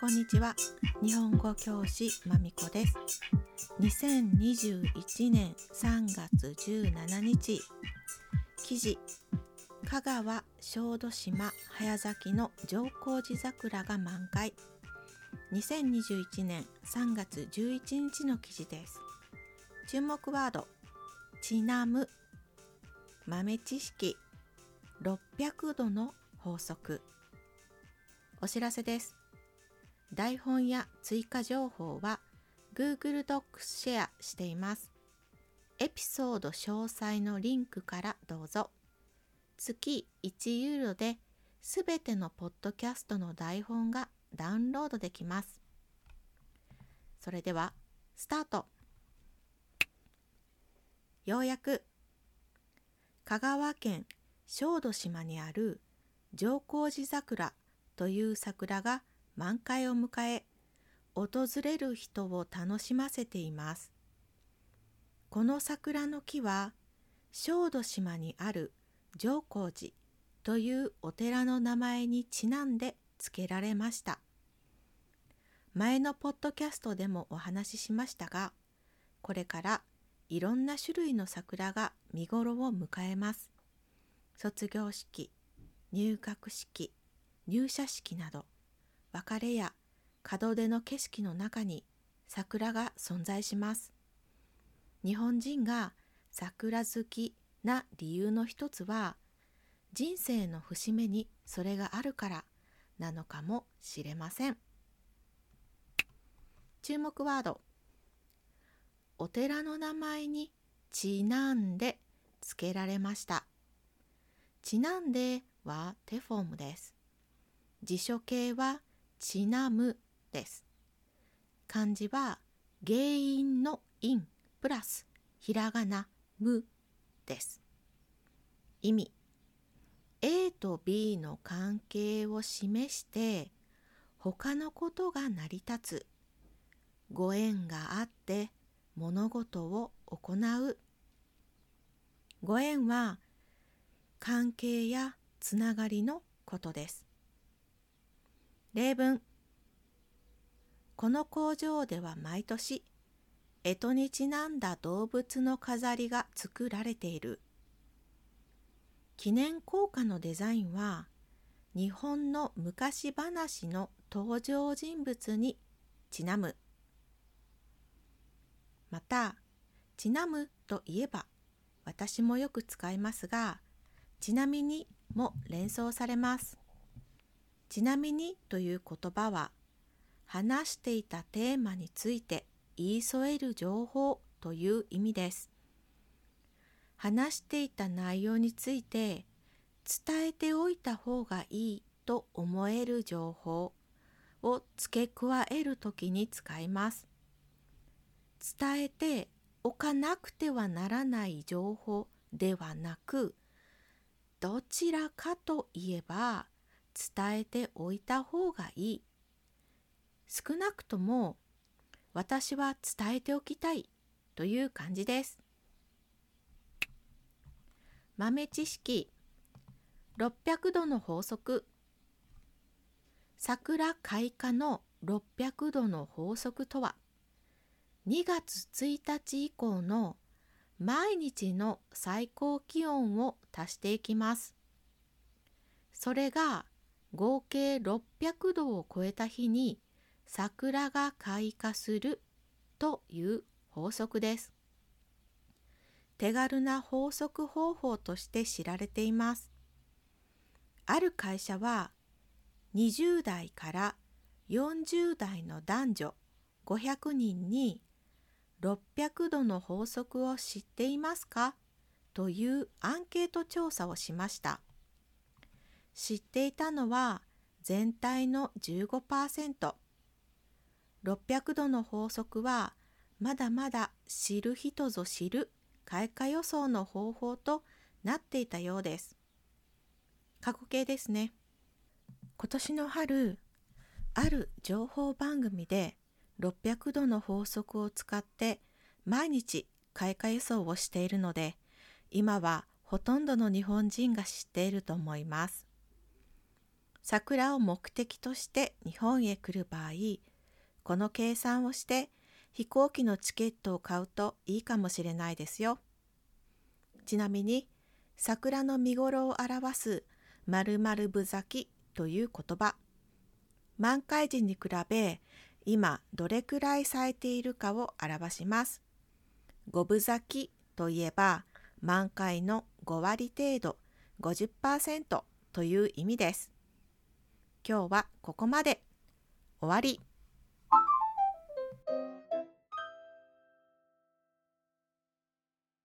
こんにちは。日本語教師まみこです。2021年3月17日記事。香川小豆島早咲きの上皇寺桜が満開。2021年3月11日の記事です。注目ワード。ちなむ。豆知識。600度の法則。お知らせです。台本や追加情報は Google Docs シェアしています。エピソード詳細のリンクからどうぞ。月1ユーロですべてのポッドキャストの台本がダウンロードできます。それではスタート。ようやく香川県小豆島にある上皇寺桜という桜が満開を迎え訪れる人を楽しませています。この桜の木は小豆島にある上皇寺というお寺の名前にちなんで付けられました。前のポッドキャストでもお話ししましたがこれからいろんな種類の桜が見頃を迎えます。卒業式入学式入社式など別れや門出の景色の中に桜が存在します。日本人が桜好きな理由の一つは人生の節目にそれがあるからなのかもしれません。注目ワード。お寺の名前にちなんで付けられました。ちなんではテフォームです。辞書形はちなむです。漢字は原因の因プラスひらがなむです。意味 A と B の関係を示して他のことが成り立つご縁があって物事を行うご縁は関係やつながりのことです。例文。この工場では毎年干支にちなんだ動物の飾りが作られている。記念硬貨のデザインは日本の昔話の登場人物にちなむ。また、ちなむといえば、私もよく使いますが、ちなみにも連想されます。ちなみにという言葉は、話していたテーマについて言い添える情報という意味です。話していた内容について伝えておいた方がいいと思える情報を付け加えるときに使います。伝えておかなくてはならない情報ではなくどちらかといえば伝えておいた方がいい。少なくとも私は伝えておきたいという感じです。豆知識600度の法則。桜開花の600度の法則とは2月1日以降の毎日の最高気温を足していきます。それが合計600度を超えた日に桜が開花するという法則です。手軽な法則方法として知られています。ある会社は20代から40代の男女500人に600度の法則を知っていますか？というアンケート調査をしました。知っていたのは全体の15%。600度の法則はまだまだ知る人ぞ知る開花予想の方法となっていたようです。過去形ですね。今年の春、ある情報番組で600度の法則を使って毎日開花予想をしているので今はほとんどの日本人が知っていると思います。桜を目的として日本へ来る場合、この計算をして飛行機のチケットを買うといいかもしれないですよ。ちなみに、桜の見頃を表す〇〇ぶ咲きという言葉、満開時に比べ今どれくらい咲いているかを表します。五分咲きといえば満開の5割程度50%という意味です。今日はここまで。終わり。